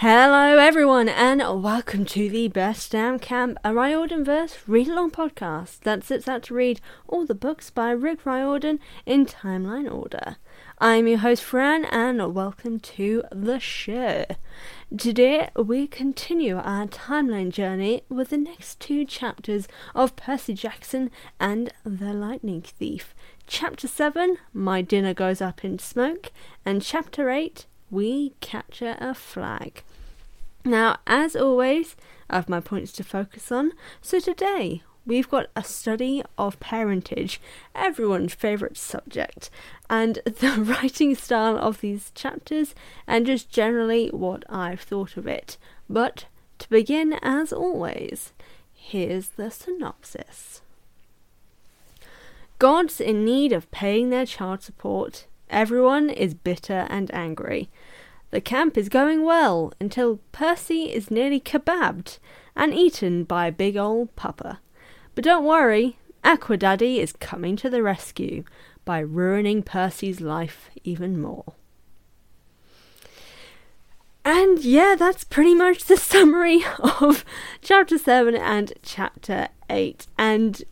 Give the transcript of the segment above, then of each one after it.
Hello, everyone, and welcome to the Best Damn Camp, a Riordan verse read along podcast that sits out to read all the books by Rick Riordan in timeline order. I'm your host, Fran, and welcome to the show. Today, we continue our timeline journey with the next two chapters of Percy Jackson and the Lightning Thief. Chapter 7, My Dinner Goes Up in Smoke, and Chapter 8, we capture a flag. Now, as always, I have my points to focus on. So today, we've got a study of parentage, everyone's favourite subject, and the writing style of these chapters, and just generally what I've thought of it. But to begin, as always, here's the synopsis. Gods in need of paying their child support. Everyone is bitter and angry. The camp is going well until Percy is nearly kebabbed and eaten by a big old pupper. But don't worry, Aquadaddy is coming to the rescue by ruining Percy's life even more. And yeah, that's pretty much the summary of chapter 7 and chapter 8. And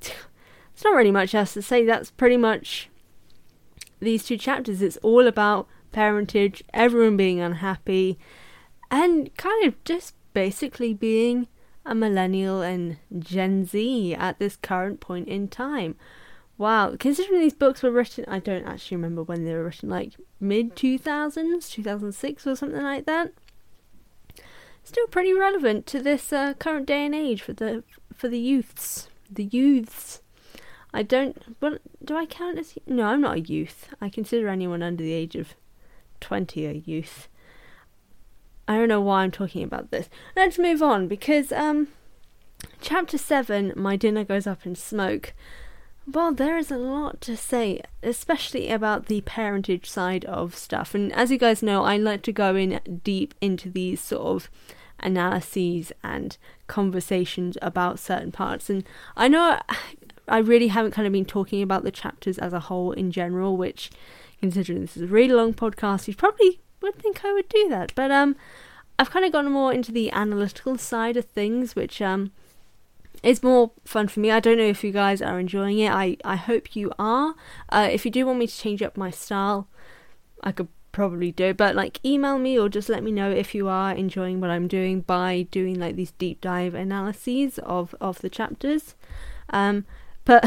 it's not really much else to say. That's pretty much these two chapters. It's all about parentage, everyone being unhappy, and kind of just basically being a millennial and Gen Z at this current point in time. Wow, considering these books were written, I don't actually remember when they were written, like mid 2000s, 2006 or something like that. Still pretty relevant to this uh, current day and age for the for the youths, the youths. I don't. Well, do I count as? No, I'm not a youth. I consider anyone under the age of 20 a youth. I don't know why I'm talking about this. Let's move on because um chapter 7 my dinner goes up in smoke. Well, there is a lot to say, especially about the parentage side of stuff. And as you guys know, I like to go in deep into these sort of analyses and conversations about certain parts. And I know I really haven't kind of been talking about the chapters as a whole in general, which considering this is a really long podcast, you probably would think I would do that. But um, I've kind of gone more into the analytical side of things, which um is more fun for me. I don't know if you guys are enjoying it. I I hope you are. Uh, if you do want me to change up my style, I could probably do. But like, email me or just let me know if you are enjoying what I'm doing by doing like these deep dive analyses of of the chapters. Um, but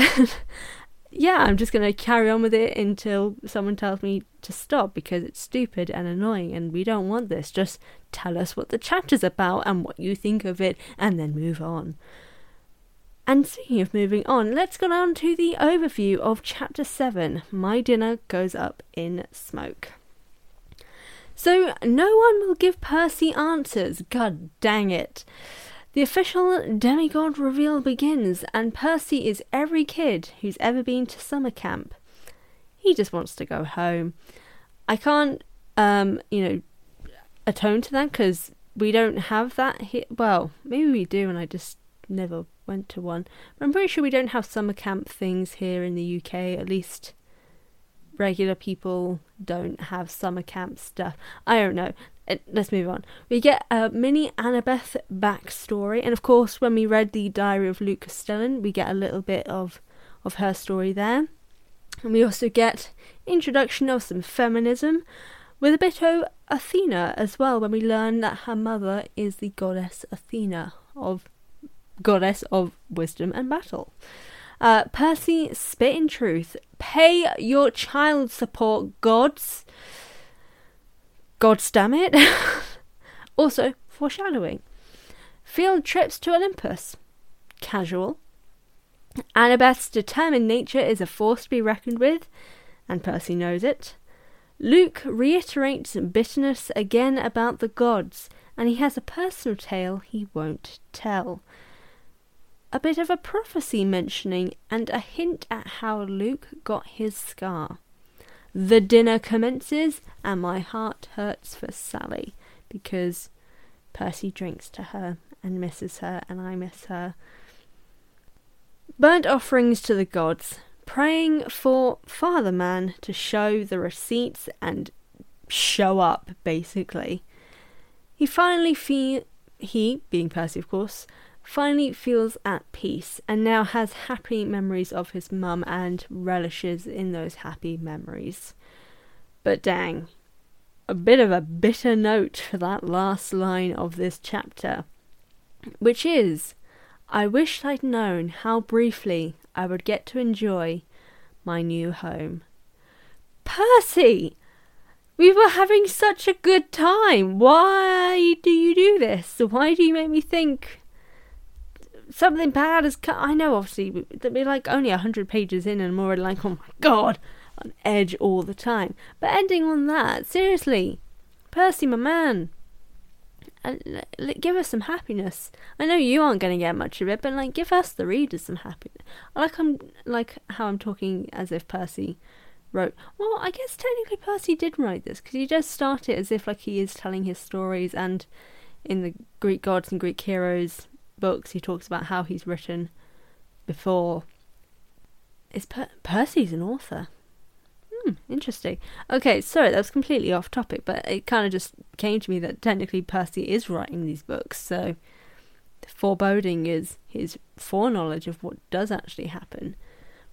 yeah, I'm just going to carry on with it until someone tells me to stop because it's stupid and annoying and we don't want this. Just tell us what the chapter's about and what you think of it and then move on. And speaking of moving on, let's go on to the overview of chapter 7 My Dinner Goes Up in Smoke. So, no one will give Percy answers. God dang it. The official demigod reveal begins, and Percy is every kid who's ever been to summer camp. He just wants to go home. I can't, um, you know, atone to that because we don't have that here. Well, maybe we do, and I just never went to one. But I'm pretty sure we don't have summer camp things here in the UK, at least regular people don't have summer camp stuff. I don't know. Uh, let's move on. We get a mini Annabeth backstory, and of course, when we read the Diary of Luke Castellan, we get a little bit of of her story there. And we also get introduction of some feminism with a bit of Athena as well when we learn that her mother is the goddess Athena of goddess of wisdom and battle. Uh, Percy spit in truth. Pay your child support, gods. Gods damn it. also, foreshadowing. Field trips to Olympus. Casual. Annabeth's determined nature is a force to be reckoned with, and Percy knows it. Luke reiterates bitterness again about the gods, and he has a personal tale he won't tell. A bit of a prophecy mentioning, and a hint at how Luke got his scar. The dinner commences, and my heart hurts for Sally because Percy drinks to her and misses her, and I miss her. Burnt offerings to the gods, praying for Father Man to show the receipts and show up, basically. He finally feel he, being Percy of course, finally feels at peace and now has happy memories of his mum and relishes in those happy memories. But dang, a bit of a bitter note for that last line of this chapter, which is I wished I'd known how briefly I would get to enjoy my new home. Percy! We were having such a good time. Why do you do this? Why do you make me think something bad has come? I know, obviously, that we're like only a hundred pages in, and I'm already like, oh my god, on edge all the time. But ending on that, seriously, Percy, my man, uh, and give us some happiness. I know you aren't going to get much of it, but like give us the readers some happiness. Like I'm like how I'm talking as if Percy wrote. Well, I guess technically Percy did write this because he does start it as if like he is telling his stories, and in the Greek gods and Greek heroes books, he talks about how he's written before. Is per- Percy's an author? Hmm, interesting. Okay, sorry, that was completely off topic, but it kind of just came to me that technically Percy is writing these books, so the foreboding is his foreknowledge of what does actually happen,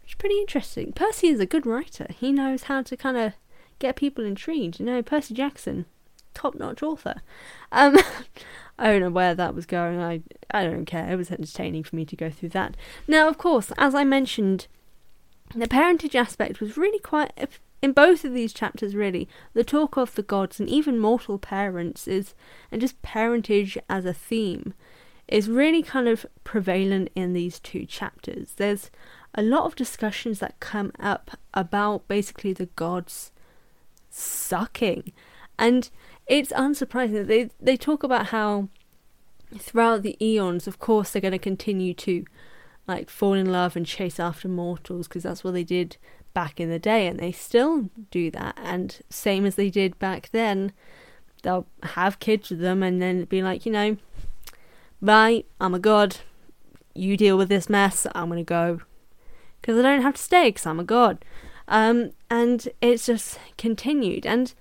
which is pretty interesting. Percy is a good writer. He knows how to kind of get people intrigued. You know, Percy Jackson, top-notch author. Um, I don't know where that was going. I I don't care. It was entertaining for me to go through that. Now, of course, as I mentioned the parentage aspect was really quite in both of these chapters really the talk of the gods and even mortal parents is and just parentage as a theme is really kind of prevalent in these two chapters there's a lot of discussions that come up about basically the gods sucking and it's unsurprising that they they talk about how throughout the eons of course they're going to continue to like fall in love and chase after mortals because that's what they did back in the day and they still do that. And same as they did back then they'll have kids with them and then be like you know bye i'm a god. You deal with this mess. I'm gonna go. Because i don't have to stay because i'm a god. Um, and it's just continued. And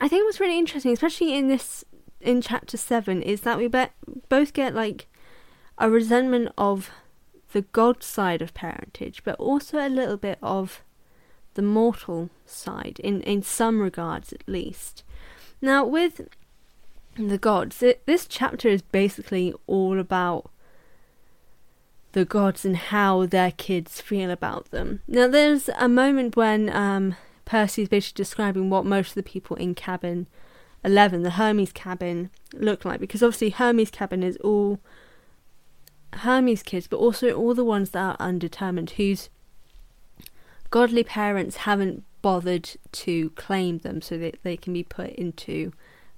i think what's really interesting especially in this in chapter 7 is that we be- both get like a resentment of the God side of parentage, but also a little bit of the mortal side, in, in some regards at least. Now, with the gods, it, this chapter is basically all about the gods and how their kids feel about them. Now, there's a moment when um, Percy is basically describing what most of the people in cabin 11, the Hermes cabin, look like, because obviously Hermes cabin is all Hermes kids, but also all the ones that are undetermined, whose godly parents haven't bothered to claim them so that they can be put into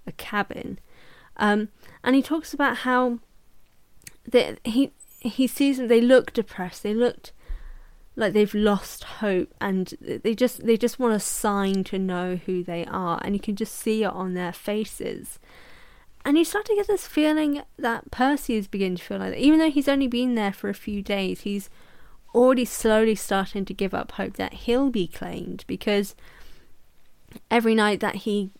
a cabin. Um, and he talks about how they, he he sees that They look depressed. They looked like they've lost hope, and they just they just want a sign to know who they are, and you can just see it on their faces. And you start to get this feeling that Percy is beginning to feel like that. Even though he's only been there for a few days, he's already slowly starting to give up hope that he'll be claimed because every night that he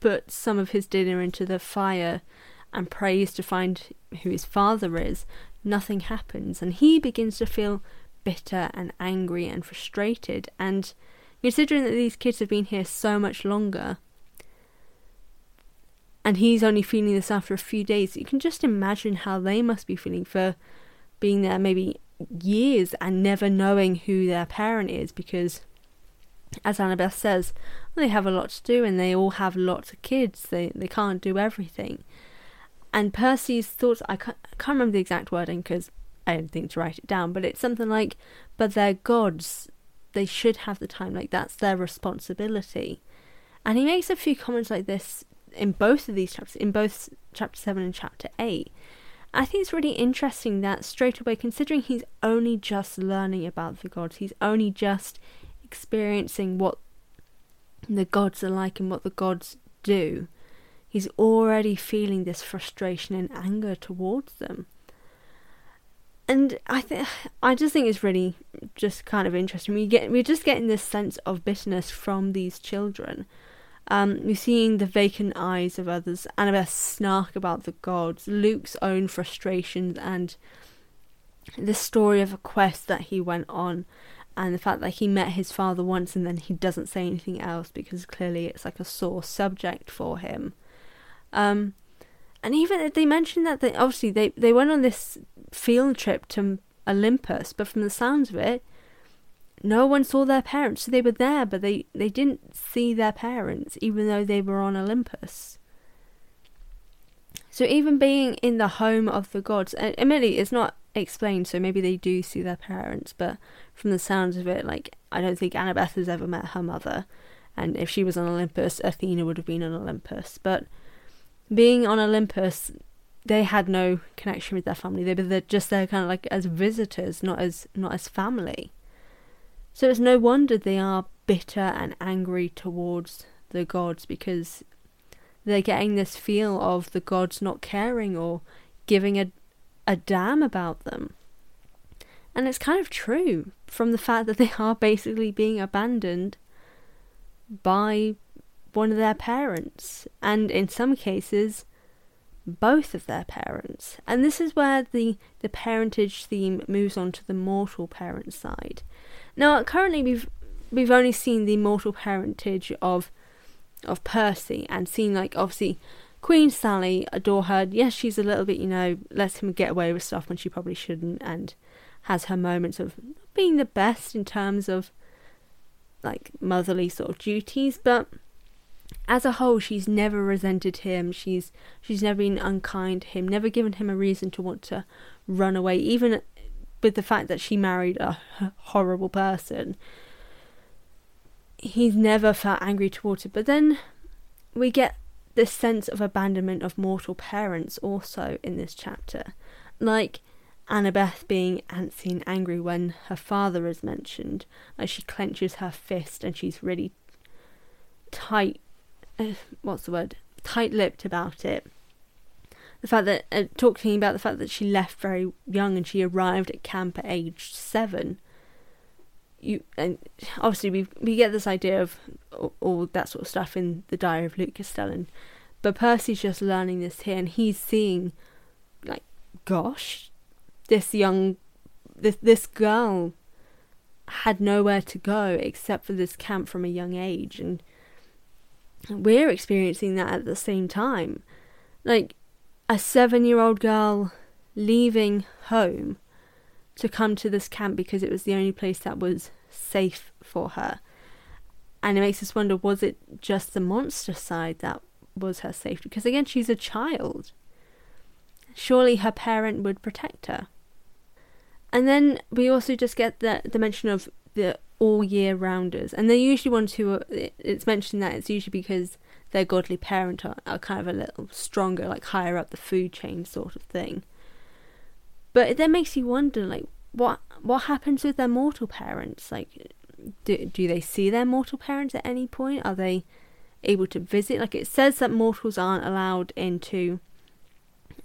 puts some of his dinner into the fire and prays to find who his father is, nothing happens. And he begins to feel bitter and angry and frustrated. And considering that these kids have been here so much longer, and he's only feeling this after a few days. You can just imagine how they must be feeling for being there maybe years and never knowing who their parent is because as Annabeth says, they have a lot to do and they all have lots of kids. They they can't do everything. And Percy's thoughts, I can't, I can't remember the exact wording because I didn't think to write it down, but it's something like, but they're gods. They should have the time. Like, that's their responsibility. And he makes a few comments like this in both of these chapters, in both chapter 7 and chapter 8. I think it's really interesting that straight away, considering he's only just learning about the gods, he's only just experiencing what the gods are like and what the gods do, he's already feeling this frustration and anger towards them. And I think I just think it's really just kind of interesting. We get we're just getting this sense of bitterness from these children um, we're seeing the vacant eyes of others, Annabeth's snark about the gods, Luke's own frustrations, and the story of a quest that he went on, and the fact that he met his father once and then he doesn't say anything else because clearly it's like a sore subject for him. Um, and even they mentioned that they obviously they, they went on this field trip to Olympus, but from the sounds of it, no one saw their parents. So they were there, but they, they didn't see their parents, even though they were on Olympus. So even being in the home of the gods, and admittedly, it's not explained, so maybe they do see their parents, but from the sounds of it, like, I don't think Annabeth has ever met her mother. And if she was on Olympus, Athena would have been on Olympus. But being on Olympus, they had no connection with their family. They were just there kind of like as visitors, not as not as family. So it's no wonder they are bitter and angry towards the gods because they're getting this feel of the gods not caring or giving a, a damn about them. And it's kind of true from the fact that they are basically being abandoned by one of their parents, and in some cases, both of their parents. And this is where the, the parentage theme moves on to the mortal parent side. Now, currently we've we've only seen the mortal parentage of of Percy and seen like obviously Queen Sally adore her. Yes, she's a little bit, you know, lets him get away with stuff when she probably shouldn't, and has her moments of being the best in terms of like motherly sort of duties, but as a whole she's never resented him she's she's never been unkind to him never given him a reason to want to run away even with the fact that she married a horrible person, he's never felt angry towards it. But then we get this sense of abandonment of mortal parents also in this chapter. Like Annabeth being antsy and angry when her father is mentioned, as she clenches her fist and she's really tight, uh, what's the word, tight lipped about it the fact that uh, talking about the fact that she left very young and she arrived at camp at age seven. You and obviously we we get this idea of all, all that sort of stuff in the Diary of Luke Castellan, but Percy's just learning this here and he's seeing, like, gosh, this young, this this girl had nowhere to go except for this camp from a young age and we're experiencing that at the same time like a seven year old girl leaving home to come to this camp because it was the only place that was safe for her. And it makes us wonder was it just the monster side that was her safety? Because again, she's a child. Surely her parent would protect her. And then we also just get the, the mention of the all year rounders. And they're usually ones who are, it's mentioned that it's usually because their godly parent are, are kind of a little stronger, like higher up the food chain sort of thing. But it then makes you wonder, like, what what happens with their mortal parents? Like, do do they see their mortal parents at any point? Are they able to visit? Like, it says that mortals aren't allowed into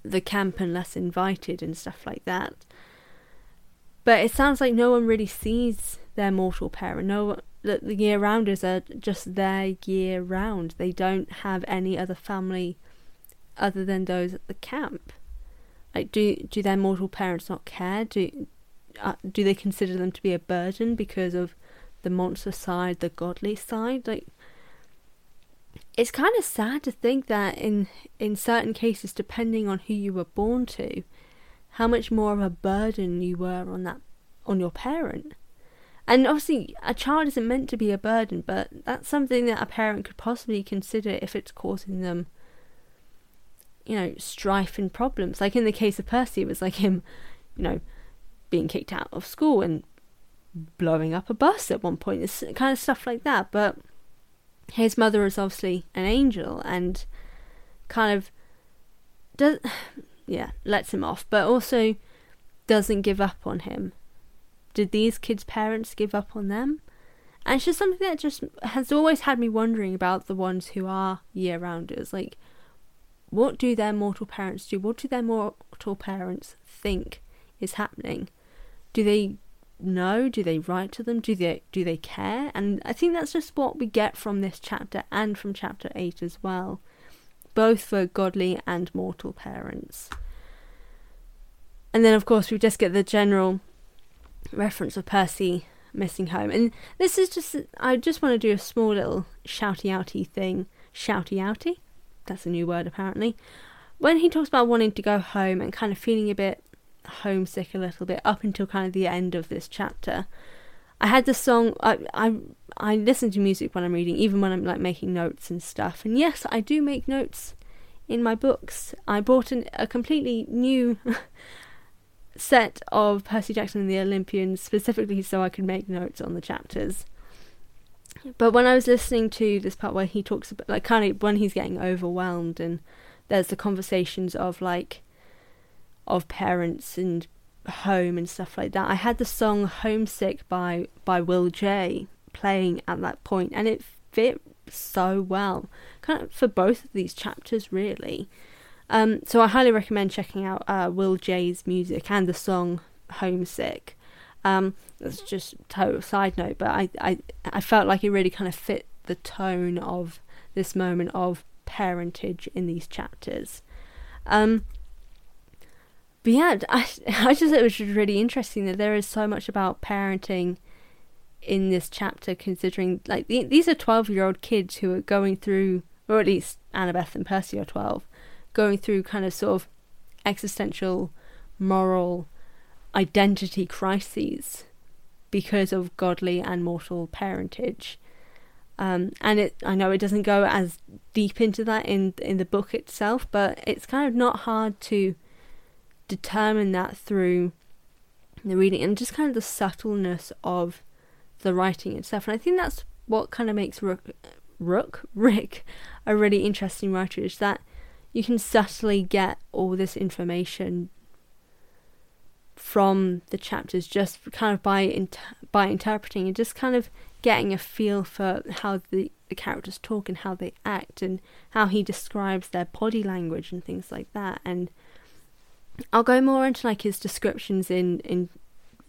the camp unless invited and stuff like that. But it sounds like no one really sees their mortal parent. No, that the year rounders are just their year round. They don't have any other family other than those at the camp. Like, do do their mortal parents not care? Do uh, do they consider them to be a burden because of the monster side, the godly side? Like, it's kind of sad to think that in in certain cases, depending on who you were born to, how much more of a burden you were on that on your parent And obviously, a child isn't meant to be a burden, but that's something that a parent could possibly consider if it's causing them, you know, strife and problems. Like in the case of Percy, it was like him, you know, being kicked out of school and blowing up a bus at one point. It's kind of stuff like that. But his mother is obviously an angel and kind of does, yeah, lets him off, but also doesn't give up on him did these kids' parents give up on them? And it's just something that just has always had me wondering about the ones who are year rounders. Like, what do their mortal parents do? What do their mortal parents think is happening? Do they know? Do they write to them? Do they do they care? And I think that's just what we get from this chapter and from chapter eight as well, both for godly and mortal parents. And then of course we just get the general reference of Percy missing home. And this is just, I just want to do a small little shouty outy thing. Shouty outy? That's a new word apparently. When he talks about wanting to go home and kind of feeling a bit homesick a little bit up until kind of the end of this chapter, I had the song. I I I listen to music when I'm reading, even when I'm like making notes and stuff. And yes, I do make notes in my books. I bought an, a completely new set of Percy Jackson and the Olympians specifically so I could make notes on the chapters. But when I was listening to this part where he talks about, like, kind of when he's getting overwhelmed, and there's the conversations of, like, of parents and home and stuff like that, I had the song Homesick by, by Will Jay playing at that point, and it fit so well, kind of for both of these chapters, really. Um, so I highly recommend checking out uh, Will Jay's music and the song Homesick. Um, that's just a total side note, but I, I, I felt like it really kind of fit the tone of this moment of parentage in these chapters. Um, but yeah, I, I just thought it was really interesting that there is so much about parenting in this chapter, considering like the, these are twelve year old kids who are going through, or at least Annabeth and Percy are twelve, going through kind of sort of existential, moral, identity crises because of godly and mortal parentage. Um, and it, I know it doesn't go as deep into that in in the book itself, but it's kind of not hard to determine that through the reading and just kind of the subtleness of the writing itself. And I think that's what kind of makes Rook, Rook Rick a really interesting writer is that you can subtly get all this information from the chapters just kind of by inter- by interpreting and just kind of getting a feel for how the, the characters talk and how they act and how he describes their body language and things like that. And I'll go more into like his descriptions in in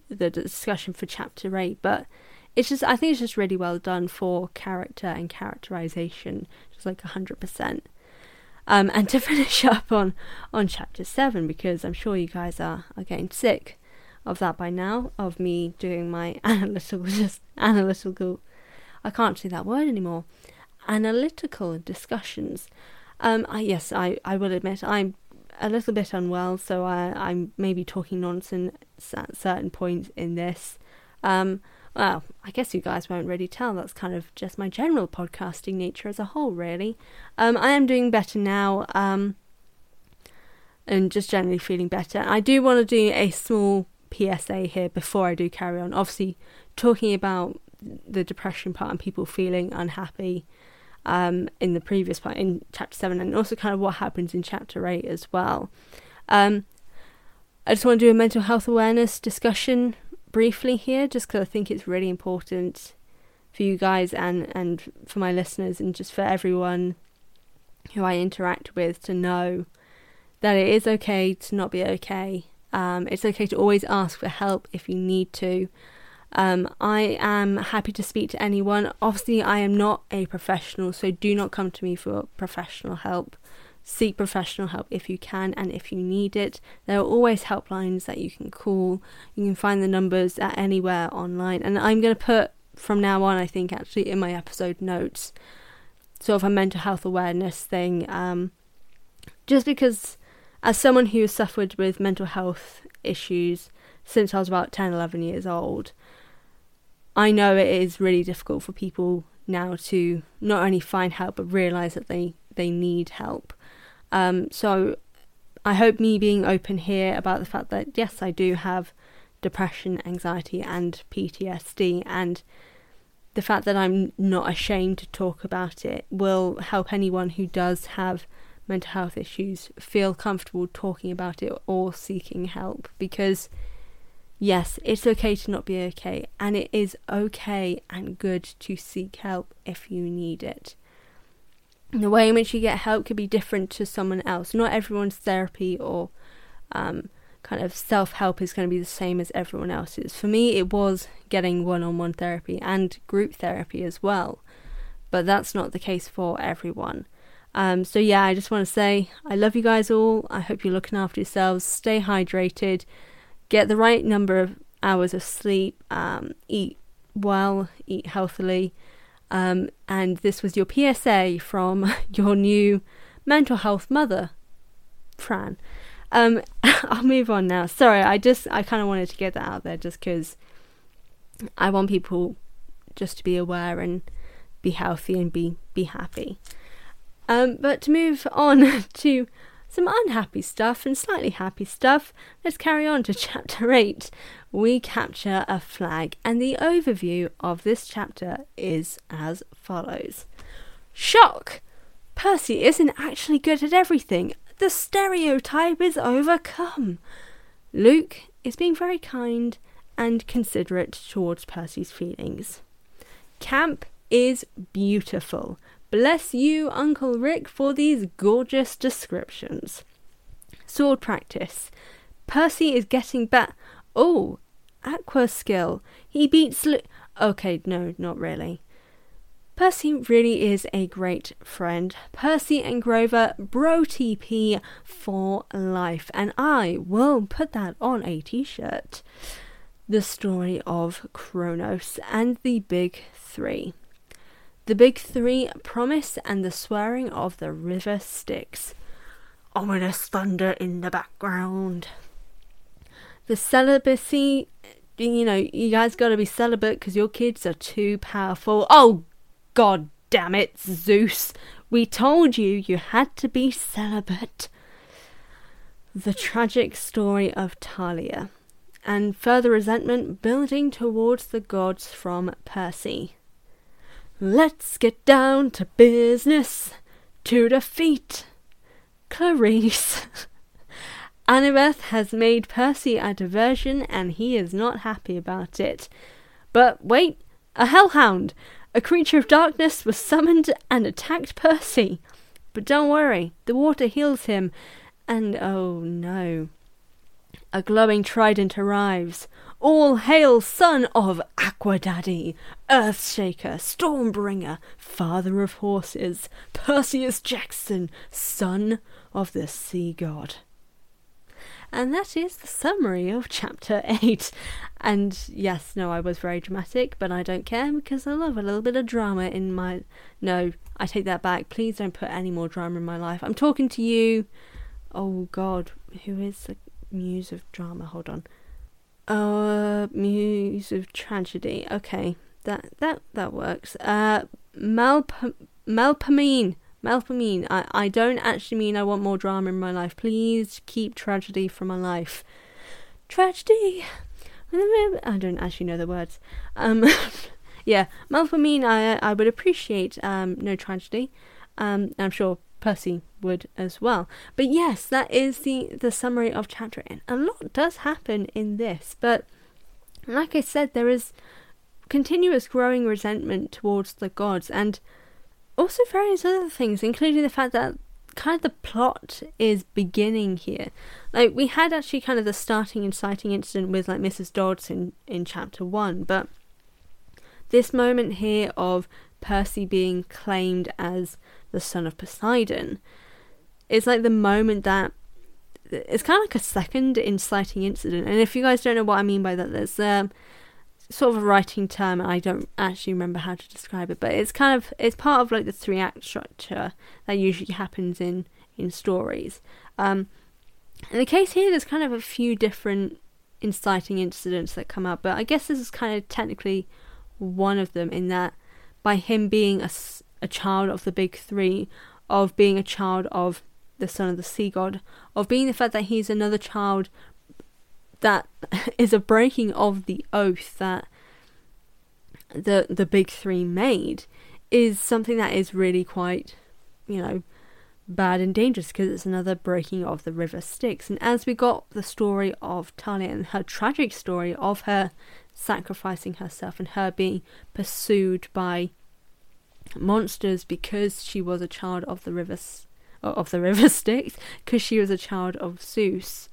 the discussion for chapter 8 but it's just I think it's just really well done for character and characterization just like 100% um, and to finish up on, on chapter 7, because I'm sure you guys are, are getting sick of that by now, of me doing my analytical, just analytical, I can't say that word anymore, analytical discussions. Um, I, yes, I, I will admit I'm a little bit unwell, so I, I'm maybe talking nonsense at certain points in this. Um, well, I guess you guys won't really tell. That's kind of just my general podcasting nature as a whole, really. Um, I am doing better now, um, and just generally feeling better. I do want to do a small PSA here before I do carry on. Obviously, talking about the depression part and people feeling unhappy um, in the previous part, in chapter 7, and also kind of what happens in chapter 8 as well. Um, I just want to do a mental health awareness discussion briefly here, just because I think it's really important for you guys and, and for my listeners, and just for everyone who I interact with to know that it is okay to not be okay. Um, it's okay to always ask for help if you need to. Um, I am happy to speak to anyone. Obviously, I am not a professional, so do not come to me for professional help. Seek professional help if you can and if you need it. There are always helplines that you can call. You can find the numbers at anywhere online. And I'm going to put from now on, I think, actually, in my episode notes, sort of a mental health awareness thing. Um, just because, as someone who has suffered with mental health issues since I was about 10, 11 years old, I know it is really difficult for people now to not only find help but realize that they they need help. Um, so I hope me being open here about the fact that yes, I do have depression, anxiety, and PTSD, and the fact that I'm not ashamed to talk about it will help anyone who does have mental health issues feel comfortable talking about it or seeking help because yes, it's okay to not be okay, and it is okay and good to seek help if you need it. The way in which you get help could be different to someone else. Not everyone's therapy or um, kind of self help is going to be the same as everyone else's. For me, it was getting one on one therapy and group therapy as well, but that's not the case for everyone. Um, so, yeah, I just want to say I love you guys all. I hope you're looking after yourselves. Stay hydrated get the right number of hours of sleep, um, eat well, eat healthily. Um, and this was your PSA from your new mental health mother, Fran. Um, I'll move on now. Sorry, I just I kind of wanted to get that out there just because I want people just to be aware and be healthy and be be happy. Um, but to move on to some unhappy stuff and slightly happy stuff. Let's carry on to chapter 8. We capture a flag, and the overview of this chapter is as follows Shock! Percy isn't actually good at everything. The stereotype is overcome. Luke is being very kind and considerate towards Percy's feelings. Camp is beautiful. Bless you, Uncle Rick, for these gorgeous descriptions. Sword practice. Percy is getting better. Oh, aqua skill. He beats. Lu- okay, no, not really. Percy really is a great friend. Percy and Grover, bro TP for life, and I will put that on a t shirt. The story of Kronos and the Big Three. The big three promise and the swearing of the river Styx. Ominous thunder in the background. The celibacy, you know, you guys gotta be celibate because your kids are too powerful. Oh, god damn it, Zeus. We told you you had to be celibate. The tragic story of Thalia and further resentment building towards the gods from Percy. Let's get down to business. To defeat Clarisse. Annabeth has made Percy a diversion and he is not happy about it. But wait, a hellhound! A creature of darkness was summoned and attacked Percy. But don't worry, the water heals him, and oh no. A glowing trident arrives. All hail, son of Aquadaddy, Earthshaker, Stormbringer, father of horses, Perseus Jackson, son of the sea god. And that is the summary of chapter 8. And yes, no, I was very dramatic, but I don't care because I love a little bit of drama in my. No, I take that back. Please don't put any more drama in my life. I'm talking to you. Oh god, who is the muse of drama? Hold on. Uh, muse of tragedy. Okay, that that that works. Uh, Malp- Melpomene. Melpomene. I I don't actually mean I want more drama in my life. Please keep tragedy from my life. Tragedy. I don't actually know the words. Um, yeah, Melpomene. I I would appreciate um no tragedy. Um, I'm sure Percy would as well. But yes, that is the, the summary of chapter 8. A lot does happen in this, but like I said, there is continuous growing resentment towards the gods and also various other things, including the fact that kind of the plot is beginning here. Like we had actually kind of the starting inciting incident with like Mrs. Dodds in, in chapter one, but this moment here of Percy being claimed as the son of Poseidon, it's like the moment that it's kind of like a second inciting incident. And if you guys don't know what I mean by that, there's um, sort of a writing term, and I don't actually remember how to describe it, but it's kind of it's part of like the three act structure that usually happens in in stories. Um, in the case here, there's kind of a few different inciting incidents that come up, but I guess this is kind of technically one of them in that by him being a, a child of the big three, of being a child of the son of the sea god, of being the fact that he's another child that is a breaking of the oath that the the big three made is something that is really quite, you know, bad and dangerous because it's another breaking of the river Styx. And as we got the story of Thalia and her tragic story of her sacrificing herself and her being pursued by monsters because she was a child of the river uh, of the river Styx because she was a child of Zeus.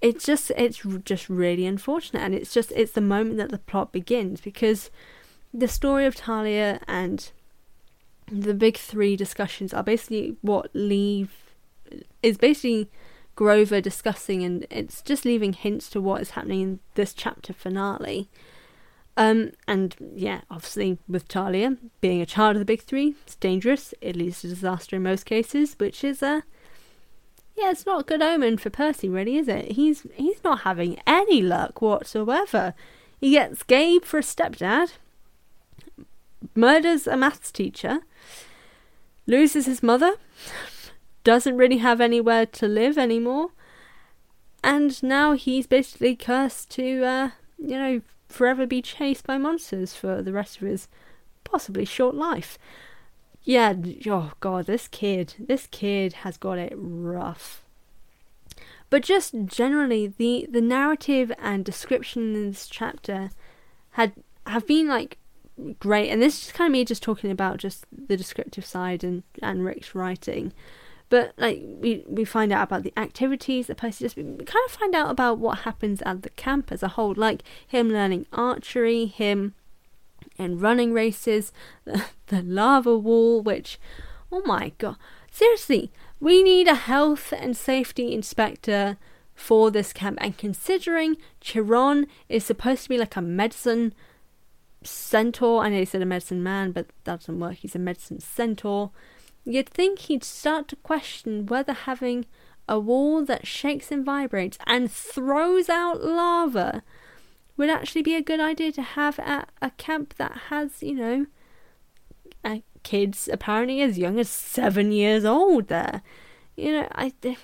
It's just it's just really unfortunate and it's just it's the moment that the plot begins because the story of Thalia and the big three discussions are basically what leave is basically Grover discussing, and it's just leaving hints to what is happening in this chapter finale. Um, and yeah, obviously with Thalia being a child of the big three, it's dangerous. It leads to disaster in most cases, which is a yeah, it's not a good omen for Percy, really, is it? He's he's not having any luck whatsoever. He gets Gabe for a stepdad, murders a maths teacher, loses his mother, doesn't really have anywhere to live anymore, and now he's basically cursed to, uh, you know, forever be chased by monsters for the rest of his possibly short life. Yeah, oh god, this kid, this kid has got it rough. But just generally, the the narrative and description in this chapter had have been like great, and this is kind of me just talking about just the descriptive side and and Rick's writing. But like we we find out about the activities that Percy does. We kind of find out about what happens at the camp as a whole, like him learning archery, him in running races, the, the lava wall, which, oh my god, seriously, we need a health and safety inspector for this camp. And considering Chiron is supposed to be like a medicine centaur. I know he said a medicine man, but that doesn't work. He's a medicine centaur. You'd think he'd start to question whether having a wall that shakes and vibrates and throws out lava would actually be a good idea to have at a camp that has, you know, uh, kids apparently as young as seven years old there. You know, I The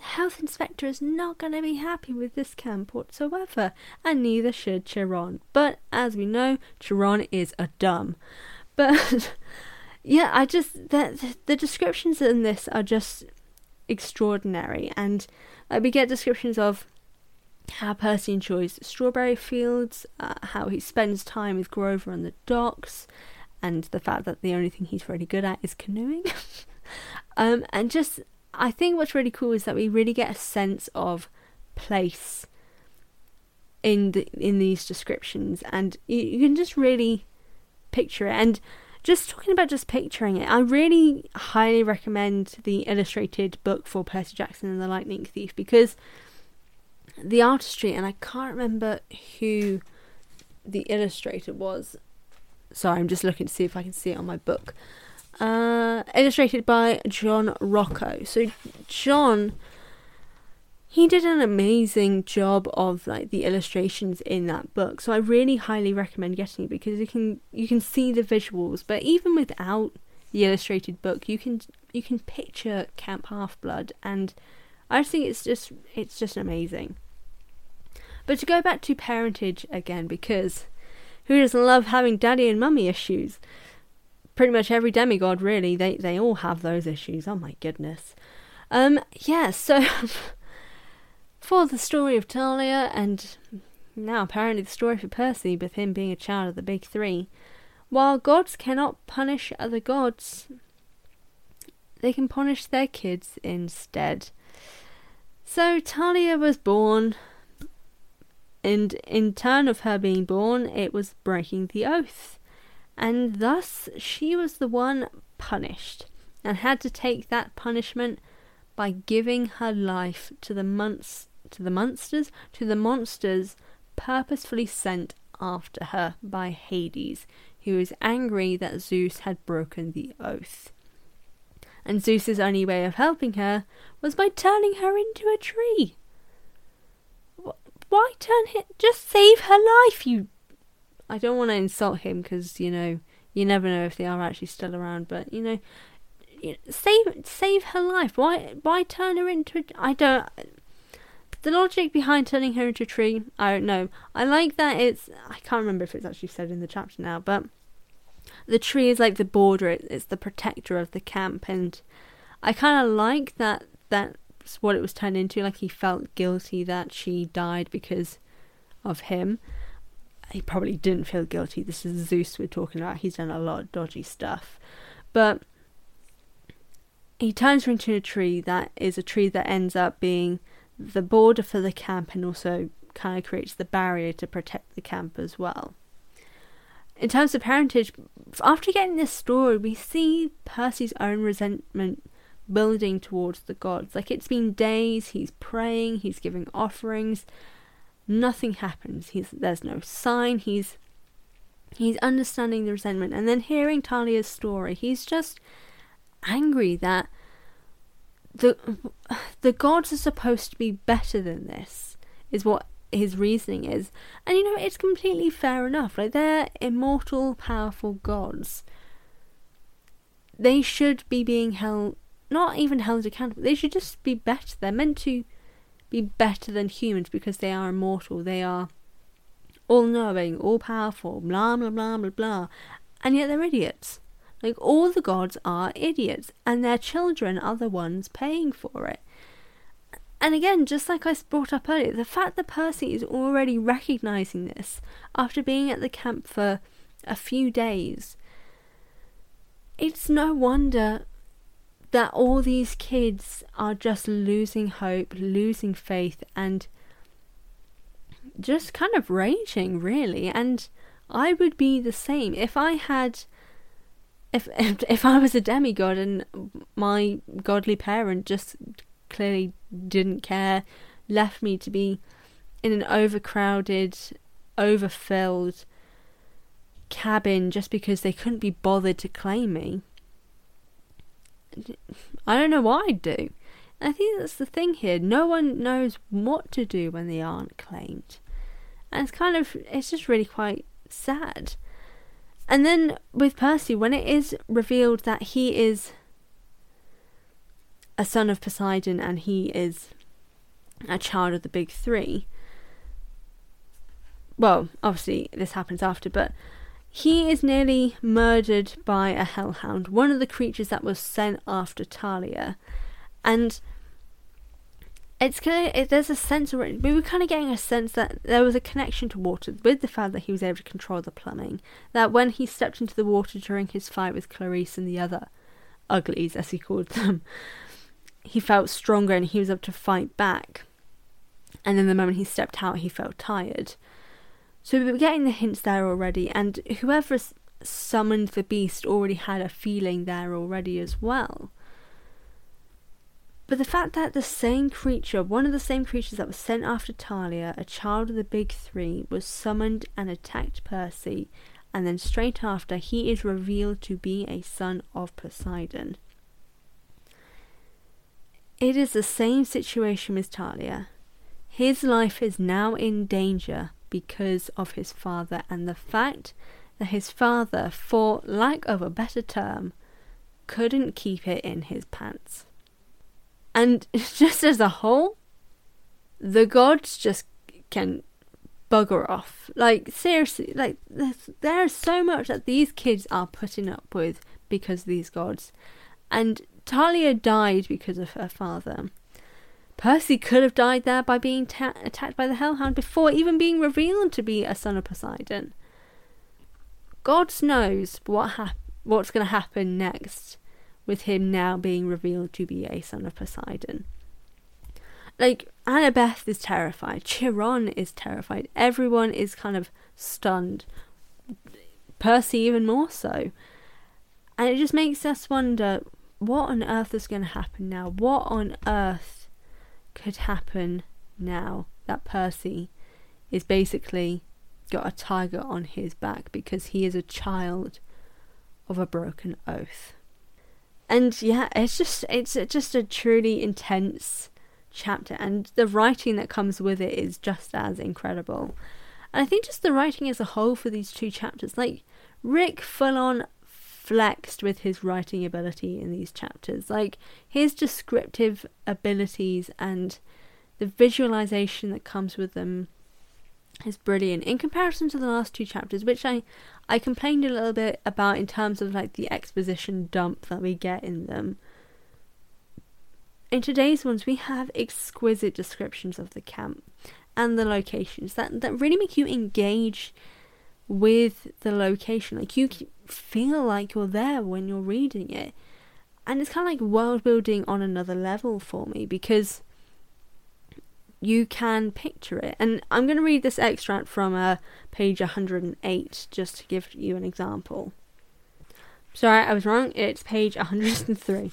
health inspector is not going to be happy with this camp whatsoever, and neither should Chiron. But as we know, Chiron is a dumb. But yeah, I just the the descriptions in this are just extraordinary, and like, we get descriptions of how Percy enjoys strawberry fields, uh, how he spends time with Grover on the docks, and the fact that the only thing he's really good at is canoeing. um, and just I think what's really cool is that we really get a sense of place in the, in these descriptions, and you, you can just really picture it. And just talking about just picturing it, I really highly recommend the illustrated book for Percy Jackson and the Lightning Thief because the artistry, and I can't remember who the illustrator was. Sorry, I'm just looking to see if I can see it on my book uh, illustrated by John Rocco. So John, he did an amazing job of like the illustrations in that book. So I really highly recommend getting it because you can you can see the visuals, but even without the illustrated book, you can you can picture Camp Half Blood, and I think it's just it's just amazing. But to go back to parentage again, because who doesn't love having daddy and mummy issues? pretty much every demigod really they they all have those issues oh my goodness um yeah so for the story of Thalia and now apparently the story for Percy with him being a child of the big 3 while gods cannot punish other gods they can punish their kids instead. So Thalia was born and in turn of her being born it was breaking the oath. And thus she was the one punished and had to take that punishment by giving her life to the months to the monsters to the monsters purposefully sent after her by Hades, who was angry that Zeus had broken the oath. And Zeus's only way of helping her was by turning her into a tree. Why turn him? Just save her life, you I don't want to insult him because you know you never know if they are actually still around. But you know, save save her life. Why why turn her into? I don't. The logic behind turning her into a tree, I don't know. I like that it's. I can't remember if it's actually said in the chapter now, but the tree is like the border. It's the protector of the camp, and I kind of like that. That's what it was turned into. Like he felt guilty that she died because of him. He probably didn't feel guilty. This is Zeus we're talking about. He's done a lot of dodgy stuff, but he turns her into a tree that is a tree that ends up being the border for the camp and also kind of creates the barrier to protect the camp as well. In terms of parentage, after getting this story, we see Percy's own resentment building towards the gods. Like it's been days, he's praying, he's giving offerings, nothing happens. He's there's no sign. He's he's understanding the resentment, and then hearing Thalia's story, he's just angry that the the gods are supposed to be better than this is what his reasoning is. And you know it's completely fair enough. Like they're immortal powerful gods. They should be being held not even held accountable. They should just be better. They're meant to be better than humans because they are immortal. They are all knowing all powerful blah blah blah blah blah. And yet they're idiots like, all the gods are idiots, and their children are the ones paying for it. And again, just like I brought up earlier, the fact that Percy is already recognizing this after being at the camp for a few days, it's no wonder that all these kids are just losing hope, losing faith, and just kind of raging, really. And I would be the same if I had if, if if I was a demigod and my godly parent just clearly didn't care, left me to be in an overcrowded, overfilled cabin just because they couldn't be bothered to claim me. I don't know what I'd do. I think that's the thing here. No one knows what to do when they aren't claimed. And it's kind of, it's just really quite sad. And then with Percy, when it is revealed that he is a son of Poseidon and he is a child of the big three, well, obviously this happens after, but he is nearly murdered by a hellhound, one of the creatures that was sent after Thalia. And it's kind of it, there's a sense we were kind of getting a sense that there was a connection to water with the fact that he was able to control the plumbing. That when he stepped into the water during his fight with Clarisse and the other uglies, as he called them, he felt stronger and he was able to fight back. And then the moment he stepped out, he felt tired. So we were getting the hints there already, and whoever summoned the beast already had a feeling there already as well. But the fact that the same creature, one of the same creatures that was sent after Thalia, a child of the Big Three, was summoned and attacked Percy, and then straight after he is revealed to be a son of Poseidon. It is the same situation with Thalia. His life is now in danger because of his father, and the fact that his father, for lack of a better term, couldn't keep it in his pants. And just as a whole, the gods just can bugger off. Like, seriously, like, there's, there's so much that these kids are putting up with because these gods. And Thalia died because of her father. Percy could have died there by being ta- attacked by the Hellhound before even being revealed to be a son of Poseidon. God knows what hap- what's going to happen next with him now being revealed to be a son of Poseidon. Like, Annabeth is terrified, Chiron is terrified, everyone is kind of stunned. Percy, even more so. And it just makes us wonder what on earth is going to happen now? What on earth could happen now that Percy is basically got a tiger on his back because he is a child of a broken oath? And yeah, it's just it's just a truly intense chapter, and the writing that comes with it is just as incredible. And I think just the writing as a whole for these two chapters, like Rick full on flexed with his writing ability in these chapters. Like his descriptive abilities and the visualization that comes with them is brilliant in comparison to the last two chapters, which I I complained a little bit about in terms of like the exposition dump that we get in them. In today's ones, we have exquisite descriptions of the camp and the locations that that really make you engage with the location. Like you feel like you're there when you're reading it, and it's kind of like world building on another level for me because you can picture it. And I'm going to read this extract from uh, page 108 just to give you an example. Sorry, I was wrong. It's page 103.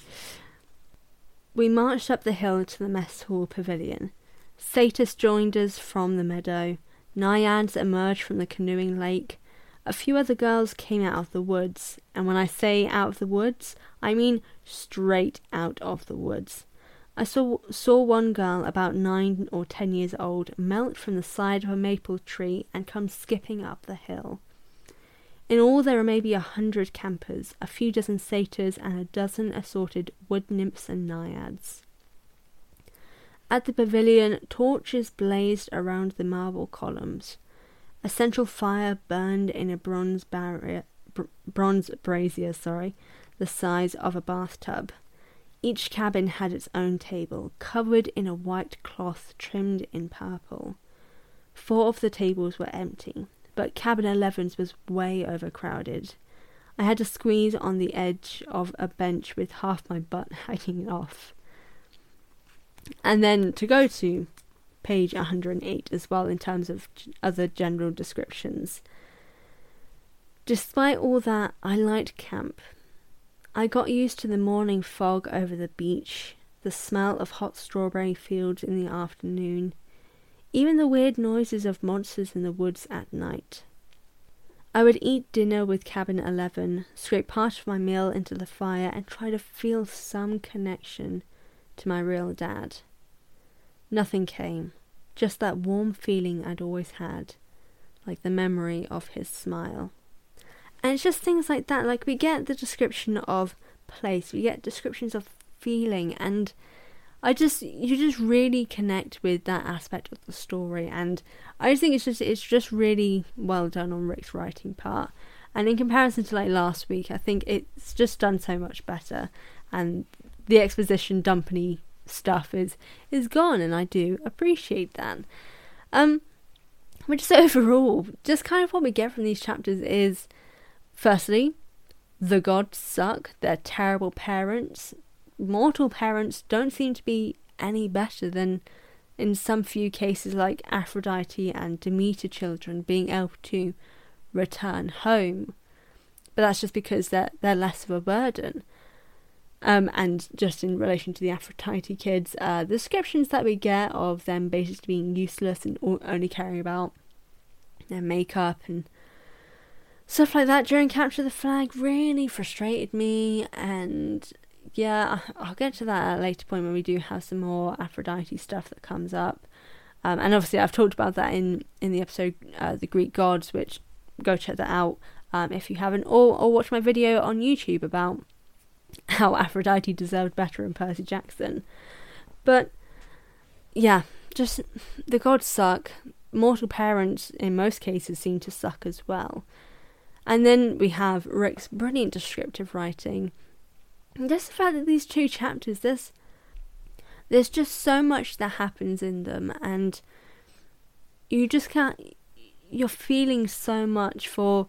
we marched up the hill to the mess hall pavilion. Satyrs joined us from the meadow. Naiads emerged from the canoeing lake. A few other girls came out of the woods, and when I say out of the woods, I mean straight out of the woods. I saw, saw one girl about nine or ten years old melt from the side of a maple tree and come skipping up the hill. In all, there were maybe a hundred campers, a few dozen satyrs, and a dozen assorted wood nymphs and naiads. At the pavilion, torches blazed around the marble columns. A central fire burned in a bronze barrier, br- bronze brazier, sorry, the size of a bathtub. Each cabin had its own table, covered in a white cloth trimmed in purple. Four of the tables were empty, but cabin 11's was way overcrowded. I had to squeeze on the edge of a bench with half my butt hanging off. And then to go to page 108 as well, in terms of other general descriptions. Despite all that, I liked camp. I got used to the morning fog over the beach, the smell of hot strawberry fields in the afternoon, even the weird noises of monsters in the woods at night. I would eat dinner with Cabin 11, scrape part of my meal into the fire, and try to feel some connection to my real dad. Nothing came, just that warm feeling I'd always had, like the memory of his smile. And it's just things like that. Like we get the description of place, we get descriptions of feeling, and I just you just really connect with that aspect of the story. And I just think it's just it's just really well done on Rick's writing part. And in comparison to like last week, I think it's just done so much better. And the exposition dumpany stuff is is gone, and I do appreciate that. Um, but just overall, just kind of what we get from these chapters is Firstly, the gods suck, they're terrible parents. Mortal parents don't seem to be any better than in some few cases like Aphrodite and Demeter children being able to return home. But that's just because they're they're less of a burden. Um, and just in relation to the Aphrodite kids, uh, the descriptions that we get of them basically being useless and only caring about their makeup and stuff like that during Capture the Flag really frustrated me, and yeah, I'll get to that at a later point when we do have some more Aphrodite stuff that comes up. Um, and obviously, I've talked about that in, in the episode uh, The Greek Gods, which go check that out um, if you haven't, or, or watch my video on YouTube about how Aphrodite deserved better in Percy Jackson. But yeah, just the gods suck. Mortal parents, in most cases, seem to suck as well. And then we have Rick's brilliant descriptive writing. And just the fact that these two chapters, there's there's just so much that happens in them, and you just can't. You're feeling so much for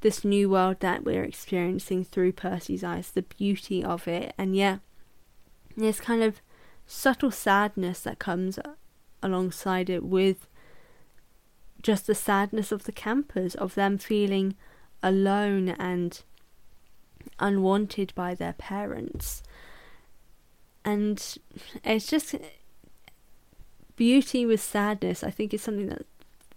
this new world that we're experiencing through Percy's eyes, the beauty of it, and yet there's kind of subtle sadness that comes alongside it with just the sadness of the campers, of them feeling alone and unwanted by their parents. And it's just beauty with sadness, I think, is something that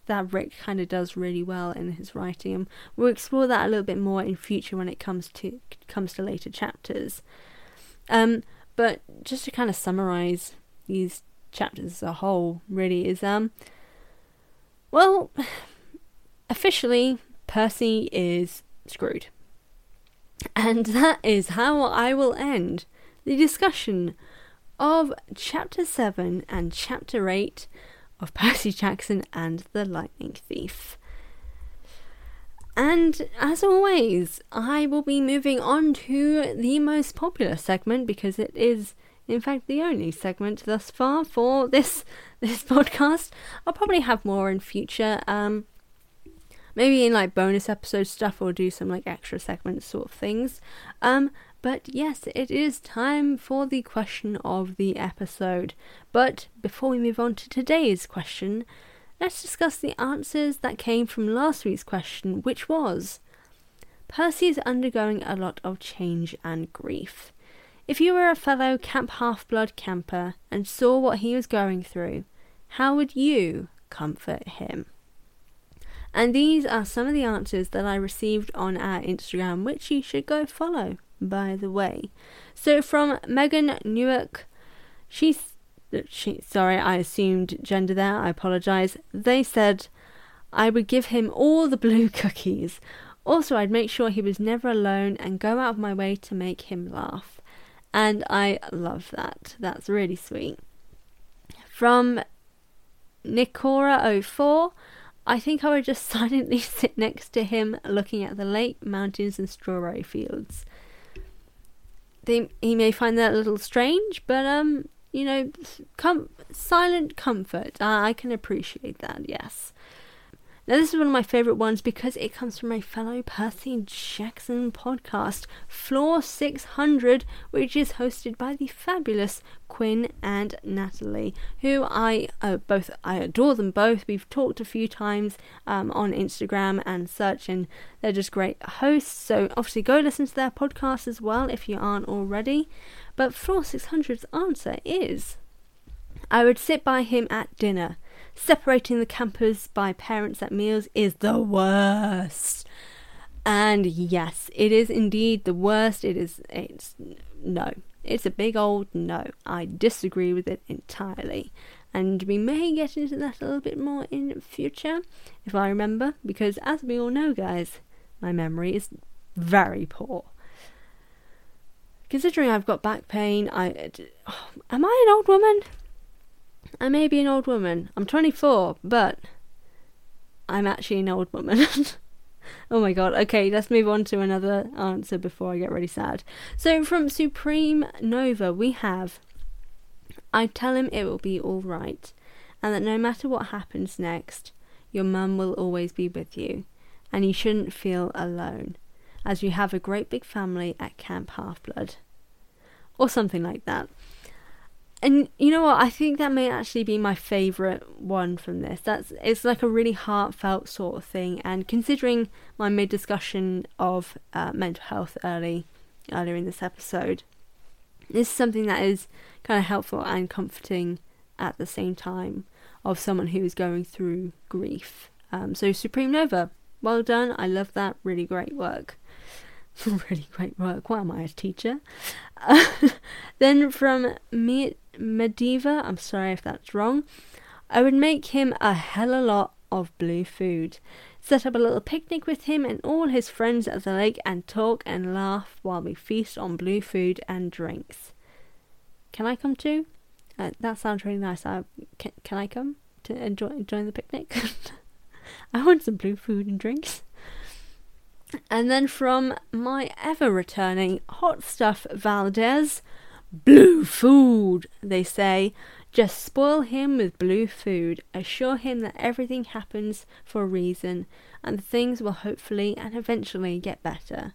that Rick kind of does really well in his writing, and we'll explore that a little bit more in future when it comes to comes to later chapters. Um, but just to kind of summarize these chapters as a whole, really is um, well, officially, Percy is screwed. And that is how I will end the discussion of Chapter 7 and Chapter 8 of Percy Jackson and the Lightning Thief. And as always, I will be moving on to the most popular segment because it is, in fact, the only segment thus far for this this podcast. I'll probably have more in future. Um, maybe in like bonus episode stuff or do some like extra segments sort of things. Um, but yes, it is time for the question of the episode. But before we move on to today's question, let's discuss the answers that came from last week's question, which was Percy is undergoing a lot of change and grief. If you were a fellow Camp Half Blood camper and saw what he was going through, how would you comfort him? And these are some of the answers that I received on our Instagram, which you should go follow, by the way. So from Megan Newark, she's she, sorry, I assumed gender there. I apologize. They said I would give him all the blue cookies. Also, I'd make sure he was never alone and go out of my way to make him laugh. And I love that. That's really sweet. From Nicora04, I think I would just silently sit next to him looking at the lake, mountains, and strawberry fields. They, he may find that a little strange, but um, you know, com- silent comfort. I can appreciate that, yes. Now, this is one of my favourite ones because it comes from my fellow Percy Jackson podcast, Floor 600, which is hosted by the fabulous Quinn and Natalie, who I uh, both I adore them both. We've talked a few times um, on Instagram and such, and they're just great hosts. So obviously, go listen to their podcast as well if you aren't already. But Floor 600's answer is I would sit by him at dinner. Separating the campers by parents at meals is the worst. And yes, it is indeed the worst. It is, it's, no. It's a big old no. I disagree with it entirely. And we may get into that a little bit more in future, if I remember, because as we all know, guys, my memory is very poor considering I've got back pain, I oh, am I an old woman? I may be an old woman. I'm 24, but I'm actually an old woman. oh my god. Okay, let's move on to another answer before I get really sad. So from Supreme Nova, we have I tell him it will be all right, and that no matter what happens next, your mum will always be with you, and you shouldn't feel alone as you have a great big family at Camp Half Blood. Or something like that. And you know what? I think that may actually be my favourite one from this. That's it's like a really heartfelt sort of thing. And considering my mid discussion of uh, mental health early earlier in this episode, this is something that is kind of helpful and comforting at the same time of someone who is going through grief. Um, so Supreme Nova, well done. I love that. Really great work. Really great work. Why am I a teacher? Uh, then from Me- Mediva, I'm sorry if that's wrong, I would make him a hell a lot of blue food. Set up a little picnic with him and all his friends at the lake and talk and laugh while we feast on blue food and drinks. Can I come too? Uh, that sounds really nice. I, can, can I come to enjoy join the picnic? I want some blue food and drinks. And then from my ever returning Hot Stuff Valdez, blue food, they say. Just spoil him with blue food. Assure him that everything happens for a reason and things will hopefully and eventually get better.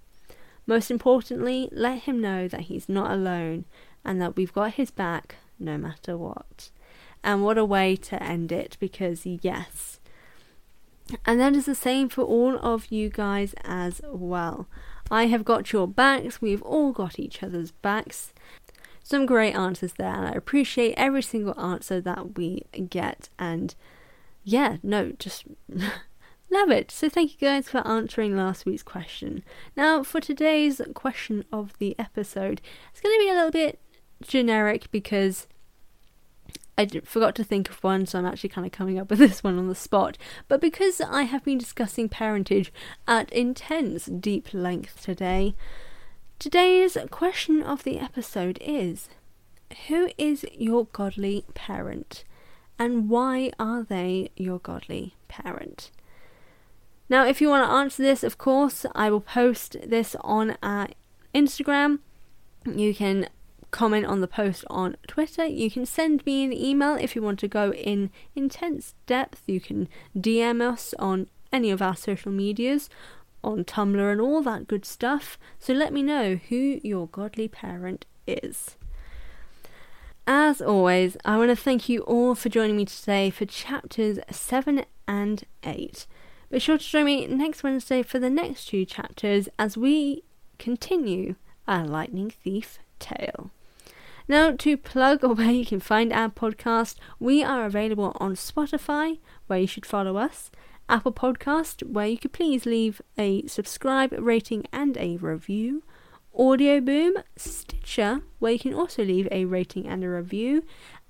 Most importantly, let him know that he's not alone and that we've got his back no matter what. And what a way to end it because, yes, and that is the same for all of you guys as well. I have got your backs, we've all got each other's backs. Some great answers there, and I appreciate every single answer that we get. And yeah, no, just love it. So thank you guys for answering last week's question. Now, for today's question of the episode, it's going to be a little bit generic because I forgot to think of one, so I'm actually kind of coming up with this one on the spot. But because I have been discussing parentage at intense, deep length today, today's question of the episode is Who is your godly parent? And why are they your godly parent? Now, if you want to answer this, of course, I will post this on our Instagram. You can comment on the post on Twitter. You can send me an email if you want to go in intense depth. You can DM us on any of our social medias, on Tumblr, and all that good stuff. So let me know who your godly parent is. As always, I want to thank you all for joining me today for chapters 7 and 8. Be sure to join me next Wednesday for the next two chapters as we continue our Lightning Thief tale. Now, to plug or where you can find our podcast, we are available on Spotify, where you should follow us, Apple Podcast, where you could please leave a subscribe, rating, and a review, Audio Boom, Stitcher, where you can also leave a rating and a review,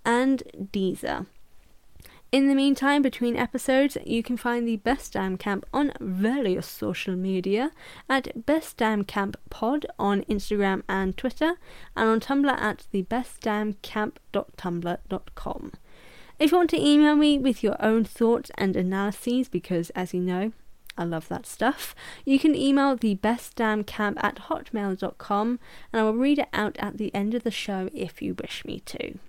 and Deezer. In the meantime, between episodes, you can find the Best Damn Camp on various social media at Best Damn Camp Pod on Instagram and Twitter, and on Tumblr at thebestdamncamp.tumblr.com. If you want to email me with your own thoughts and analyses, because as you know, I love that stuff. You can email the bestdamncamp at hotmail.com and I will read it out at the end of the show if you wish me to.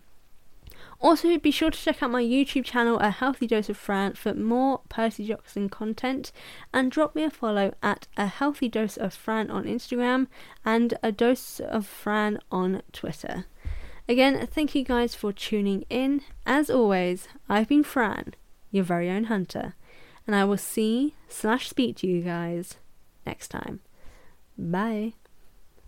Also, be sure to check out my YouTube channel, A Healthy Dose of Fran, for more Percy Jackson content, and drop me a follow at A Healthy Dose of Fran on Instagram and A Dose of Fran on Twitter. Again, thank you guys for tuning in. As always, I've been Fran, your very own hunter, and I will see slash speak to you guys next time. Bye.